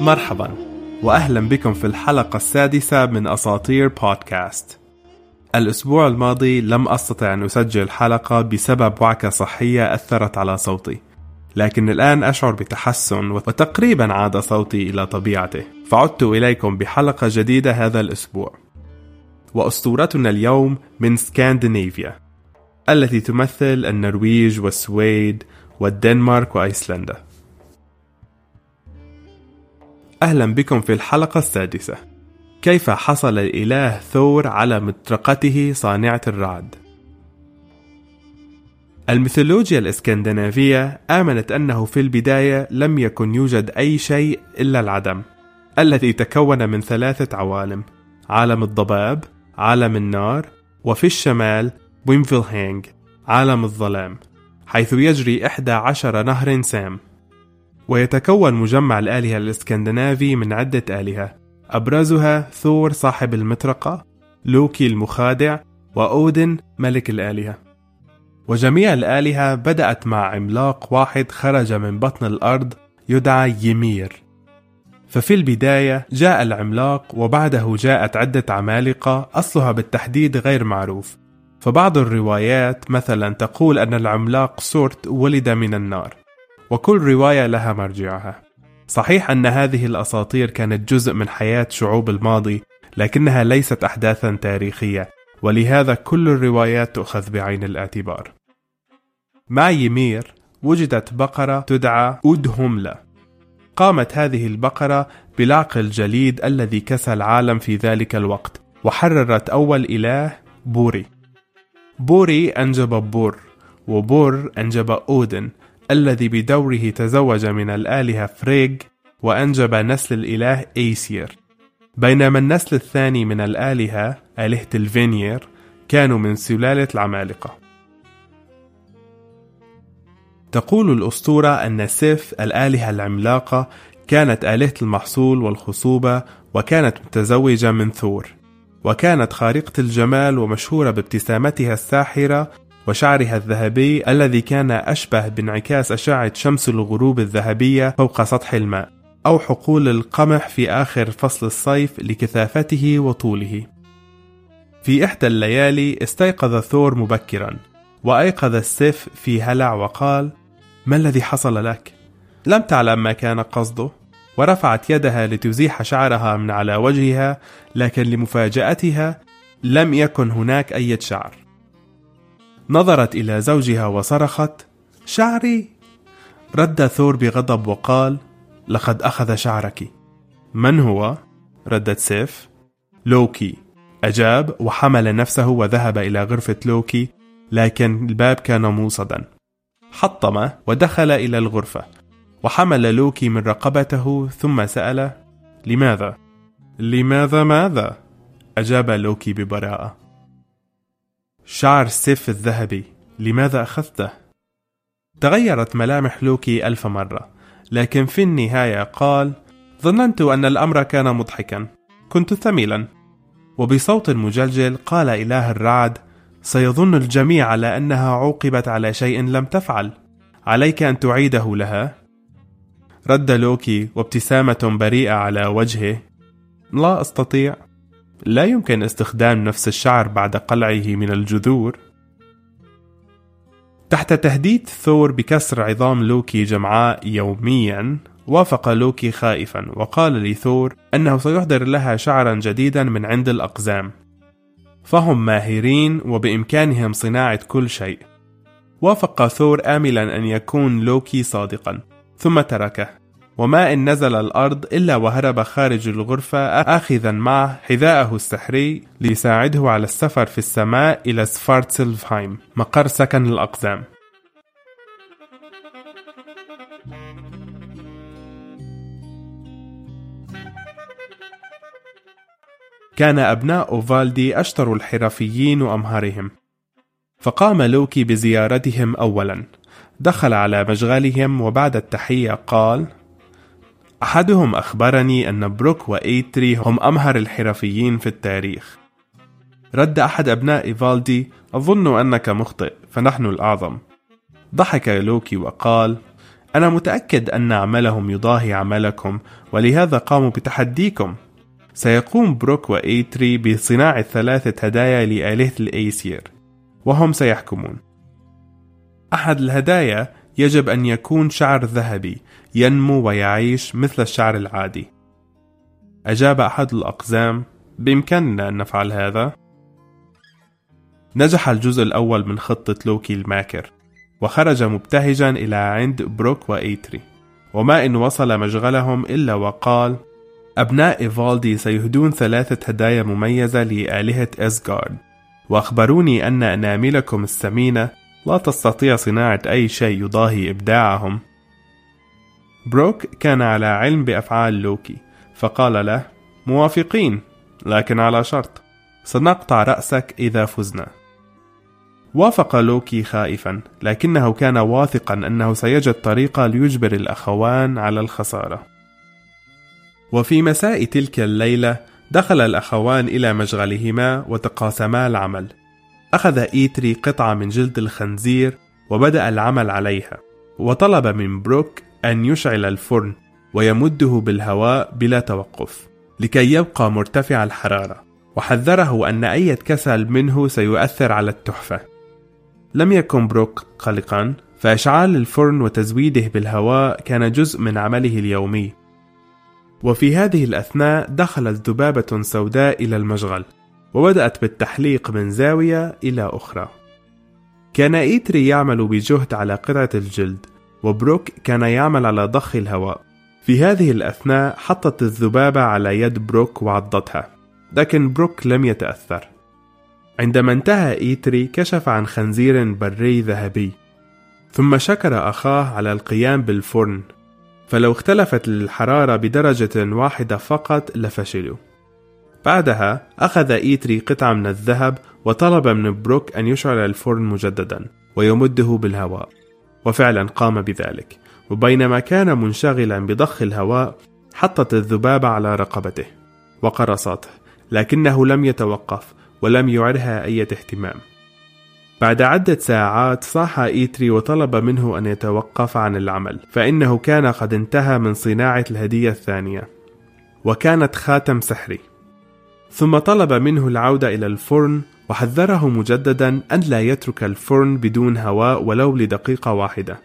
مرحبا واهلا بكم في الحلقة السادسة من أساطير بودكاست. الأسبوع الماضي لم أستطع أن أسجل حلقة بسبب وعكة صحية أثرت على صوتي. لكن الآن أشعر بتحسن وتقريبا عاد صوتي إلى طبيعته، فعدت إليكم بحلقة جديدة هذا الأسبوع. وأسطورتنا اليوم من سكاندنافيا التي تمثل النرويج والسويد والدنمارك وأيسلندا. أهلا بكم في الحلقة السادسة. كيف حصل الإله ثور على مطرقته صانعة الرعد؟ الميثولوجيا الإسكندنافية آمنت أنه في البداية لم يكن يوجد أي شيء إلا العدم الذي تكون من ثلاثة عوالم عالم الضباب عالم النار وفي الشمال نيفلهايم عالم الظلام حيث يجري إحدى عشر نهر سام. ويتكون مجمع الآلهة الإسكندنافي من عدة آلهة. أبرزها ثور صاحب المطرقة لوكي المخادع وأودن ملك الآلهة. وجميع الآلهة بدأت مع عملاق واحد خرج من بطن الأرض يدعى يمير. ففي البداية جاء العملاق وبعده جاءت عدة عمالقة أصلها بالتحديد غير معروف. فبعض الروايات مثلا تقول أن العملاق سورت ولد من النار. وكل رواية لها مرجعها. صحيح أن هذه الأساطير كانت جزء من حياة شعوب الماضي، لكنها ليست أحداثا تاريخية، ولهذا كل الروايات تؤخذ بعين الاعتبار. مع يمير وجدت بقرة تدعى أودهملا. قامت هذه البقرة بلعق الجليد الذي كسى العالم في ذلك الوقت، وحررت أول إله بوري. بوري أنجب بور، وبور أنجب أودن، الذي بدوره تزوج من الآلهة فريغ وأنجب نسل الإله أيسير. بينما النسل الثاني من الآلهة آلهة الفينير كانوا من سلالة العمالقة. تقول الأسطورة أن سيف الآلهة العملاقة كانت آلهة المحصول والخصوبة وكانت متزوجة من ثور وكانت خارقة الجمال ومشهورة بابتسامتها الساحرة وشعرها الذهبي الذي كان أشبه بانعكاس أشعة شمس الغروب الذهبية فوق سطح الماء أو حقول القمح في آخر فصل الصيف لكثافته وطوله. في إحدى الليالي استيقظ ثور مبكرا وأيقظ السيف في هلع وقال: ما الذي حصل لك؟ لم تعلم ما كان قصده ورفعت يدها لتزيح شعرها من على وجهها لكن لمفاجأتها لم يكن هناك أي شعر نظرت إلى زوجها وصرخت: شعري! رد ثور بغضب وقال: لقد أخذ شعرك. من هو؟ ردت سيف. لوكي. أجاب وحمل نفسه وذهب إلى غرفة لوكي، لكن الباب كان موصدا. حطم ودخل إلى الغرفة، وحمل لوكي من رقبته ثم سأل: لماذا؟ لماذا ماذا؟ أجاب لوكي ببراءة. شعر سيف الذهبي لماذا أخذته؟ تغيرت ملامح لوكي ألف مرة لكن في النهاية قال ظننت أن الأمر كان مضحكا كنت ثملا. وبصوت مجلجل قال إله الرعد سيظن الجميع على أنها عوقبت على شيء لم تفعل عليك أن تعيده لها؟ رد لوكي وابتسامة بريئة على وجهه لا أستطيع. لا يمكن استخدام نفس الشعر بعد قلعه من الجذور. تحت تهديد ثور بكسر عظام لوكي جمعاء يوميا وافق لوكي خائفا وقال لثور أنه سيحضر لها شعرا جديدا من عند الأقزام. فهم ماهرين وبإمكانهم صناعة كل شيء. وافق ثور آملا أن يكون لوكي صادقا ثم تركه. وما إن نزل الأرض إلا وهرب خارج الغرفة آخذا معه حذاءه السحري ليساعده على السفر في السماء إلى سفارتسلفهايم مقر سكن الأقزام. كان أبناء إيفالدي أشطر الحرفيين وأمهرهم فقام لوكي بزيارتهم أولا. دخل على مشغلهم وبعد التحية قال أحدهم أخبرني أن بروك وإيتري هم أمهر الحرفيين في التاريخ. رد أحد أبناء إيفالدي أظن أنك مخطئ فنحن الأعظم. ضحك لوكي وقال أنا متأكد أن عملهم يضاهي عملكم ولهذا قاموا بتحديكم. سيقوم بروك وإيتري بصناعة ثلاثة هدايا لآلهة الأيسير وهم سيحكمون. أحد الهدايا يجب أن يكون شعر ذهبي ينمو ويعيش مثل الشعر العادي. أجاب أحد الأقزام بإمكاننا أن نفعل هذا؟ نجح الجزء الأول من خطة لوكي الماكر وخرج مبتهجا إلى عند بروك وإيتري. وما إن وصل مشغلهم إلا وقال أبناء إيفالدي سيهدون ثلاثة هدايا مميزة لآلهة إسغارد وأخبروني أن أناملكم الثمينة لا تستطيع صناعة أي شيء يضاهي إبداعهم. بروك كان على علم بأفعال لوكي فقال له موافقين لكن على شرط سنقطع رأسك إذا فزنا. وافق لوكي خائفا لكنه كان واثقا أنه سيجد طريقة ليجبر الأخوان على الخسارة. وفي مساء تلك الليلة دخل الأخوان إلى مشغلهما وتقاسما العمل. أخذ إيتري قطعة من جلد الخنزير وبدأ العمل عليها وطلب من بروك أن يشعل الفرن ويمده بالهواء بلا توقف لكي يبقى مرتفع الحرارة. وحذره أن أي كسل منه سيؤثر على التحفة. لم يكن بروك قلقا فإشعال الفرن وتزويده بالهواء كان جزء من عمله اليومي. وفي هذه الأثناء دخلت ذبابة سوداء إلى المشغل وبدأت بالتحليق من زاوية إلى أخرى. كان إيتري يعمل بجهد على قطعة الجلد وبروك كان يعمل على ضخ الهواء. في هذه الأثناء حطت الذبابة على يد بروك وعضتها لكن بروك لم يتأثر. عندما انتهى إيتري كشف عن خنزير بري ذهبي ثم شكر أخاه على القيام بالفرن فلو اختلفت الحرارة بدرجة واحدة فقط لفشلوا. بعدها أخذ إيتري قطعة من الذهب وطلب من بروك أن يشعل الفرن مجددا ويمده بالهواء. وفعلا قام بذلك وبينما كان منشغلا بضخ الهواء حطت الذبابة على رقبته وقرصته لكنه لم يتوقف ولم يعرها أي اهتمام. بعد عدة ساعات صاح إيتري وطلب منه أن يتوقف عن العمل فإنه كان قد انتهى من صناعة الهدية الثانية وكانت خاتم سحري. ثم طلب منه العودة إلى الفرن وحذره مجددا أن لا يترك الفرن بدون هواء ولو لدقيقة واحدة.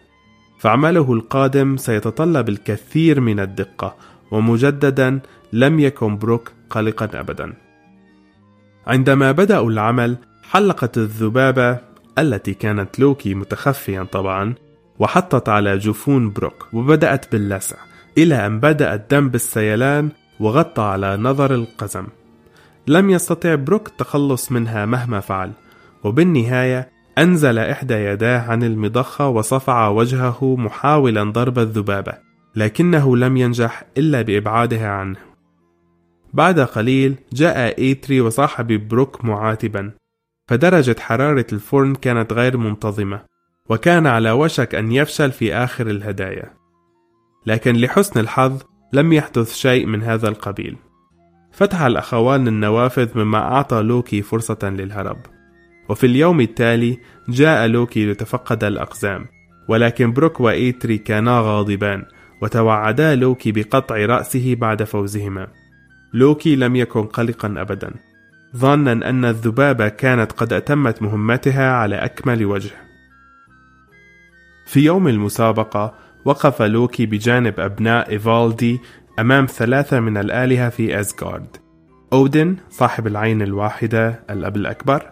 فعمله القادم سيتطلب الكثير من الدقة ومجددا لم يكن بروك قلقا أبدا. عندما بدأوا العمل حلقت الذبابة التي كانت لوكي متخفيا طبعا وحطت على جفون بروك وبدأت باللسع إلى أن بدأ الدم بالسيلان وغطى على نظر القزم. لم يستطع بروك التخلص منها مهما فعل. وبالنهاية أنزل إحدى يداه عن المضخة وصفع وجهه محاولا ضرب الذبابة لكنه لم ينجح إلا بإبعادها عنه. بعد قليل جاء إيتري وصاحب بروك معاتبا فدرجة حرارة الفرن كانت غير منتظمة وكان على وشك أن يفشل في آخر الهدايا. لكن لحسن الحظ لم يحدث شيء من هذا القبيل. فتح الأخوان النوافذ مما أعطى لوكي فرصة للهرب. وفي اليوم التالي جاء لوكي لتفقد الأقزام ولكن بروك وإيتري كانا غاضبان وتوعدا لوكي بقطع رأسه بعد فوزهما. لوكي لم يكن قلقا أبدا ظانا أن الذبابة كانت قد أتمت مهمتها على أكمل وجه. في يوم المسابقة وقف لوكي بجانب أبناء إيفالدي أمام ثلاثة من الآلهة في أزغارد. أودن صاحب العين الواحدة الأب الأكبر.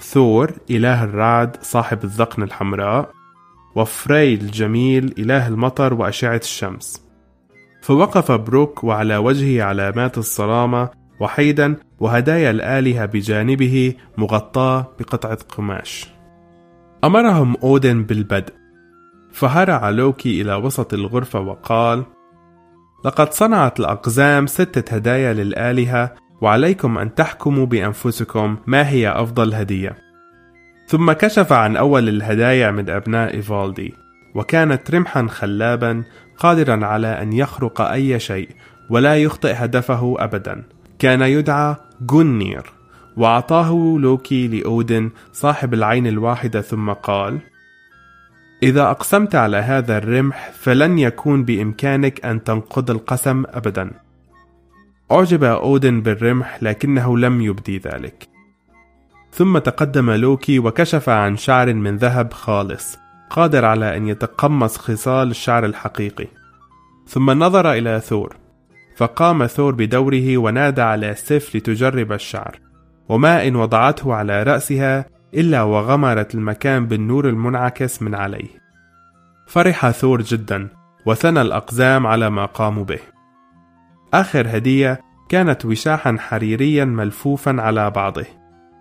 ثور إله الرعد صاحب الذقن الحمراء. وفري الجميل إله المطر وأشعة الشمس. فوقف بروك وعلى وجهه علامات الصرامة وحيدا وهدايا الآلهة بجانبه مغطاة بقطعة قماش. أمرهم أودن بالبدء. فهرع لوكي إلى وسط الغرفة وقال لقد صنعت الأقزام ستة هدايا للآلهة وعليكم أن تحكموا بأنفسكم ما هي أفضل هدية. ثم كشف عن أول الهدايا من أبناء إيفالدي وكانت رمحا خلابا قادرا على أن يخرق أي شيء ولا يخطئ هدفه أبدا. كان يدعى جونير وأعطاه لوكي لأودن صاحب العين الواحدة ثم قال إذا أقسمت على هذا الرمح فلن يكون بإمكانك أن تنقض القسم أبدا. أعجب أودن بالرمح لكنه لم يبدي ذلك. ثم تقدم لوكي وكشف عن شعر من ذهب خالص قادر على أن يتقمص خصال الشعر الحقيقي. ثم نظر إلى ثور فقام ثور بدوره ونادى على سيف لتجرب الشعر. وما إن وضعته على رأسها إلا وغمرت المكان بالنور المنعكس من عليه. فرح ثور جدا وثنى الأقزام على ما قاموا به. آخر هدية كانت وشاحا حريريا ملفوفا على بعضه.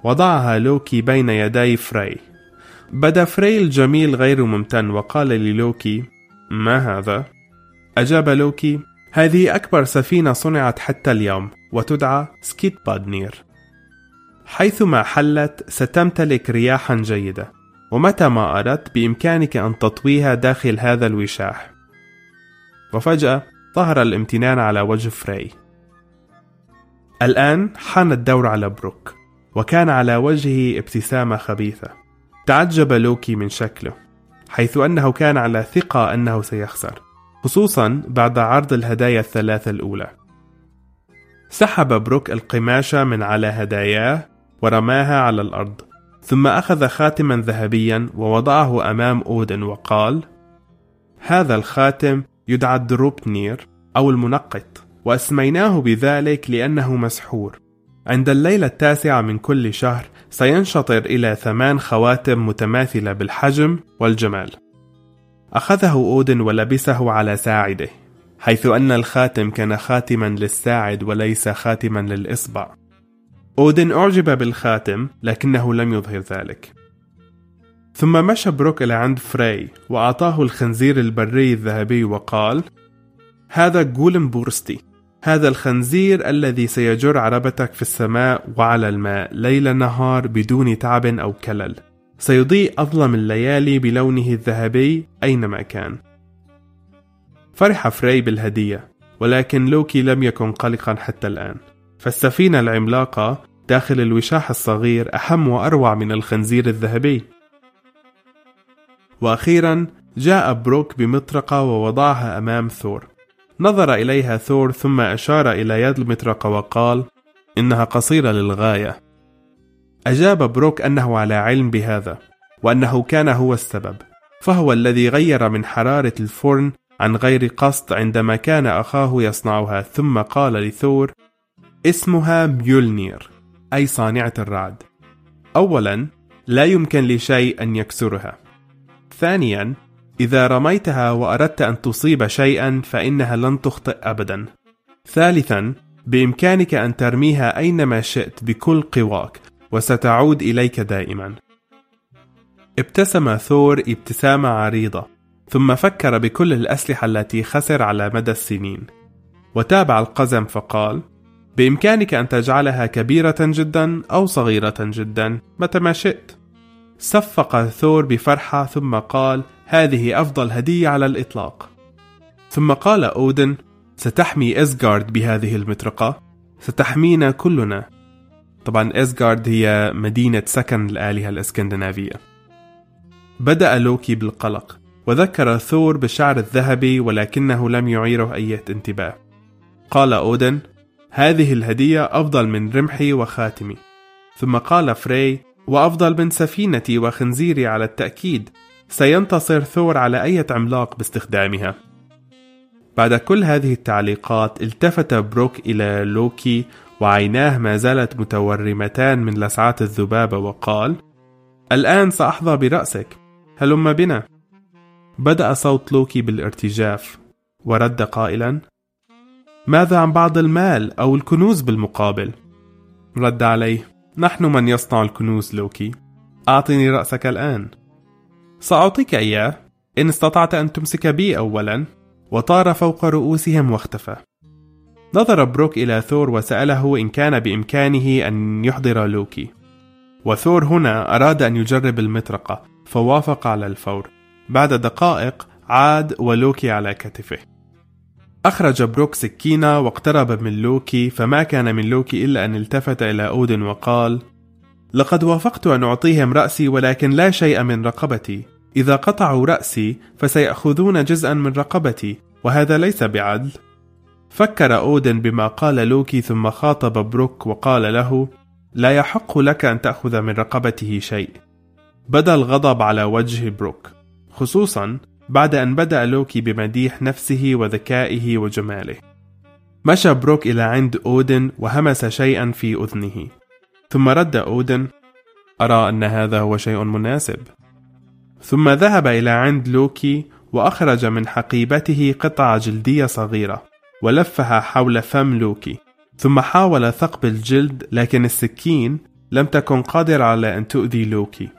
وضعها لوكي بين يدي فري. بدا فري الجميل غير ممتن وقال للوكي ما هذا؟ أجاب لوكي هذه أكبر سفينة صنعت حتى اليوم وتدعى سكيت بادنير. حيثما حلت ستمتلك رياحا جيدة. ومتى ما أردت بإمكانك أن تطويها داخل هذا الوشاح. وفجأة ظهر الامتنان على وجه فري. الآن حان الدور على بروك وكان على وجهه ابتسامة خبيثة. تعجب لوكي من شكله حيث أنه كان على ثقة أنه سيخسر خصوصا بعد عرض الهدايا الثلاثة الأولى. سحب بروك القماشة من على هداياه ورماها على الأرض. ثم أخذ خاتما ذهبيا ووضعه أمام أودن وقال هذا الخاتم يدعى الدروبنير أو المنقط وأسميناه بذلك لأنه مسحور. عند الليلة التاسعة من كل شهر سينشطر إلى ثمان خواتم متماثلة بالحجم والجمال. أخذه أودن ولبسه على ساعده حيث أن الخاتم كان خاتما للساعد وليس خاتما للإصبع. أودن أعجب بالخاتم لكنه لم يظهر ذلك. ثم مشى بروك إلى عند فري وأعطاه الخنزير البري الذهبي وقال هذا جولم بورستي هذا الخنزير الذي سيجر عربتك في السماء وعلى الماء ليل نهار بدون تعب أو كلل. سيضيء أظلم الليالي بلونه الذهبي أينما كان. فرح فري بالهدية ولكن لوكي لم يكن قلقا حتى الآن. فالسفينة العملاقة داخل الوشاح الصغير أهم وأروع من الخنزير الذهبي. وأخيرا جاء بروك بمطرقة ووضعها أمام ثور. نظر إليها ثور ثم أشار إلى يد المطرقة وقال إنها قصيرة للغاية. أجاب بروك أنه على علم بهذا وأنه كان هو السبب فهو الذي غير من حرارة الفرن عن غير قصد عندما كان أخاه يصنعها ثم قال لثور اسمها ميولنير أي صانعة الرعد. أولا لا يمكن لشيء أن يكسرها. ثانيا إذا رميتها وأردت أن تصيب شيئا فإنها لن تخطئ أبدا. ثالثا بإمكانك أن ترميها أينما شئت بكل قواك وستعود إليك دائما. ابتسم ثور ابتسامة عريضة ثم فكر بكل الأسلحة التي خسر على مدى السنين. وتابع القزم فقال بإمكانك أن تجعلها كبيرة جدا أو صغيرة جدا متى ما شئت. صفق ثور بفرحة ثم قال هذه أفضل هدية على الإطلاق. ثم قال أودن ستحمي إزغارد بهذه المطرقة؟ ستحمينا كلنا. طبعا إزغارد هي مدينة سكن الآلهة الإسكندنافية. بدأ لوكي بالقلق وذكر ثور بالشعر الذهبي ولكنه لم يعيره أي انتباه. قال أودن هذه الهدية أفضل من رمحي وخاتمي. ثم قال فري وأفضل من سفينتي وخنزيري على التأكيد. سينتصر ثور على أي عملاق باستخدامها. بعد كل هذه التعليقات التفت بروك إلى لوكي وعيناه ما زالت متورمتان من لسعات الذبابة وقال الآن سأحظى برأسك. هلم بنا. بدأ صوت لوكي بالارتجاف ورد قائلا ماذا عن بعض المال أو الكنوز بالمقابل؟ رد عليه نحن من يصنع الكنوز لوكي. أعطني رأسك الآن. سأعطيك إياه. إن استطعت أن تمسك بي أولا. وطار فوق رؤوسهم واختفى. نظر بروك إلى ثور وسأله إن كان بإمكانه أن يحضر لوكي. وثور هنا أراد أن يجرب المطرقة فوافق على الفور. بعد دقائق عاد ولوكي على كتفه. أخرج بروك سكينة واقترب من لوكي فما كان من لوكي إلا أن التفت إلى أودن وقال لقد وافقت أن أعطيهم رأسي ولكن لا شيء من رقبتي. إذا قطعوا رأسي فسيأخذون جزءا من رقبتي وهذا ليس بعدل. فكر أودن بما قال لوكي ثم خاطب بروك وقال له لا يحق لك أن تأخذ من رقبته شيء. بدأ الغضب على وجه بروك. خصوصا بعد أن بدأ لوكي بمديح نفسه وذكائه وجماله. مشى بروك إلى عند أودن وهمس شيئا في أذنه. ثم رد أودن أرى أن هذا هو شيء مناسب. ثم ذهب إلى عند لوكي وأخرج من حقيبته قطعة جلدية صغيرة ولفها حول فم لوكي. ثم حاول ثقب الجلد لكن السكين لم تكن قادرة على أن تؤذي لوكي.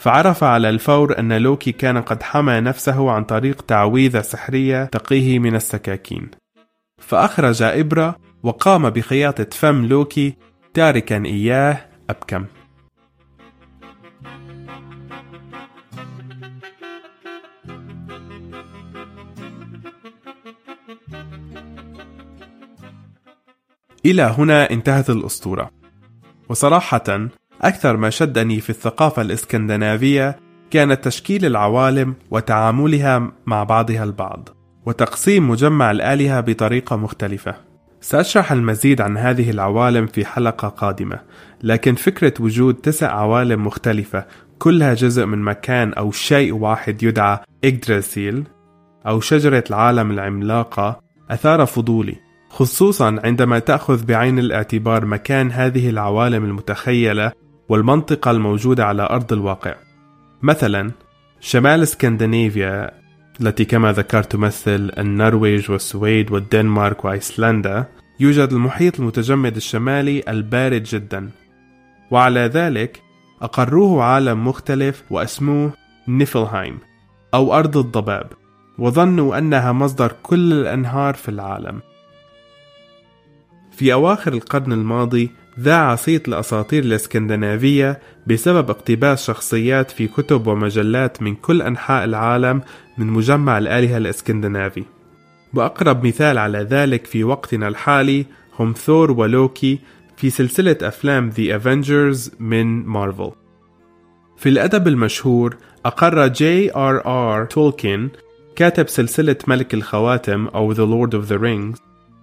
فعرف على الفور أن لوكي كان قد حمى نفسه عن طريق تعويذة سحرية تقيه من السكاكين. فأخرج إبرة وقام بخياطة فم لوكي تاركا إياه أبكم. إلى هنا انتهت الأسطورة. وصراحة أكثر ما شدني في الثقافة الإسكندنافية كان تشكيل العوالم وتعاملها مع بعضها البعض وتقسيم مجمع الآلهة بطريقة مختلفة. سأشرح المزيد عن هذه العوالم في حلقة قادمة لكن فكرة وجود تسع عوالم مختلفة كلها جزء من مكان أو شيء واحد يدعى إجدراسيل أو شجرة العالم العملاقة أثار فضولي خصوصا عندما تأخذ بعين الاعتبار مكان هذه العوالم المتخيلة والمنطقة الموجودة على أرض الواقع. مثلا شمال اسكندنافيا التي كما ذكرت تمثل النرويج والسويد والدنمارك وأيسلندا يوجد المحيط المتجمد الشمالي البارد جدا. وعلى ذلك أقروه عالم مختلف واسموه نيفلهايم أو أرض الضباب وظنوا أنها مصدر كل الأنهار في العالم. في أواخر القرن الماضي ذاع صيت الأساطير الإسكندنافية بسبب اقتباس شخصيات في كتب ومجلات من كل أنحاء العالم من مجمع الآلهة الإسكندنافي. وأقرب مثال على ذلك في وقتنا الحالي هم ثور ولوكي في سلسلة أفلام The Avengers من مارفل. في الأدب المشهور أقر جي آر آر تولكين كاتب سلسلة ملك الخواتم أو The Lord of the Rings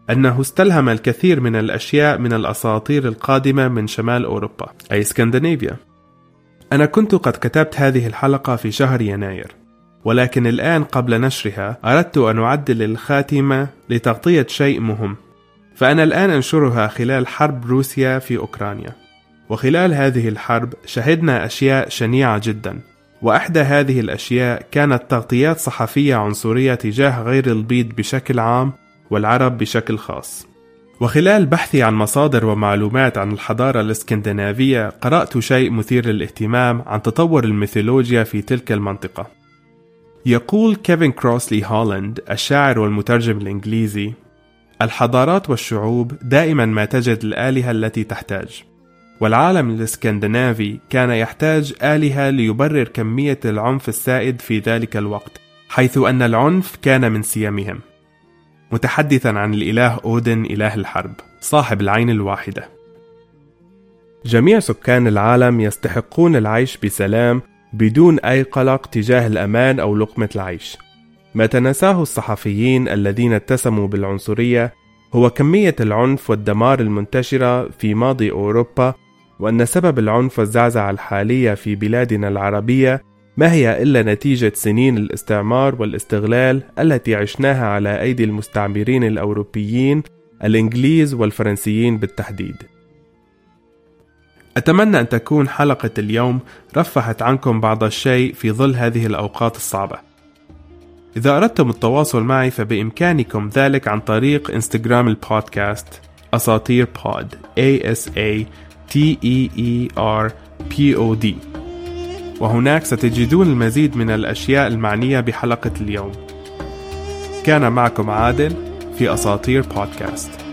أنه استلهم الكثير من الأشياء من الأساطير القادمة من شمال أوروبا أي اسكندنافيا أنا كنت قد كتبت هذه الحلقة في شهر يناير ولكن الآن قبل نشرها أردت أن أعدل الخاتمة لتغطية شيء مهم. فأنا الآن أنشرها خلال حرب روسيا في أوكرانيا. وخلال هذه الحرب شهدنا أشياء شنيعة جدا وإحدى هذه الأشياء كانت تغطيات صحفية عنصرية تجاه غير البيض بشكل عام والعرب بشكل خاص. وخلال بحثي عن مصادر ومعلومات عن الحضارة الإسكندنافية قرأت شيء مثير للاهتمام عن تطور الميثولوجيا في تلك المنطقة. يقول كيفن كروسلي هولاند الشاعر والمترجم الإنجليزي الحضارات والشعوب دائما ما تجد الآلهة التي تحتاج والعالم الإسكندنافي كان يحتاج آلهة ليبرر كمية العنف السائد في ذلك الوقت حيث أن العنف كان من سيمهم متحدثا عن الإله أودن إله الحرب صاحب العين الواحدة. جميع سكان العالم يستحقون العيش بسلام بدون أي قلق تجاه الأمان أو لقمة العيش. ما تناساه الصحفيين الذين اتسموا بالعنصرية هو كمية العنف والدمار المنتشرة في ماضي أوروبا وأن سبب العنف والزعزعة الحالية في بلادنا العربية ما هي إلا نتيجة سنين الاستعمار والاستغلال التي عشناها على أيدي المستعمرين الأوروبيين الإنجليز والفرنسيين بالتحديد. أتمنى أن تكون حلقة اليوم رفحت عنكم بعض الشيء في ظل هذه الأوقات الصعبة. إذا أردتم التواصل معي فبإمكانكم ذلك عن طريق إنستغرام البودكاست أساطير بود A S A T E E R P O D وهناك ستجدون المزيد من الأشياء المعنية بحلقة اليوم. كان معكم عادل في أساطير بودكاست.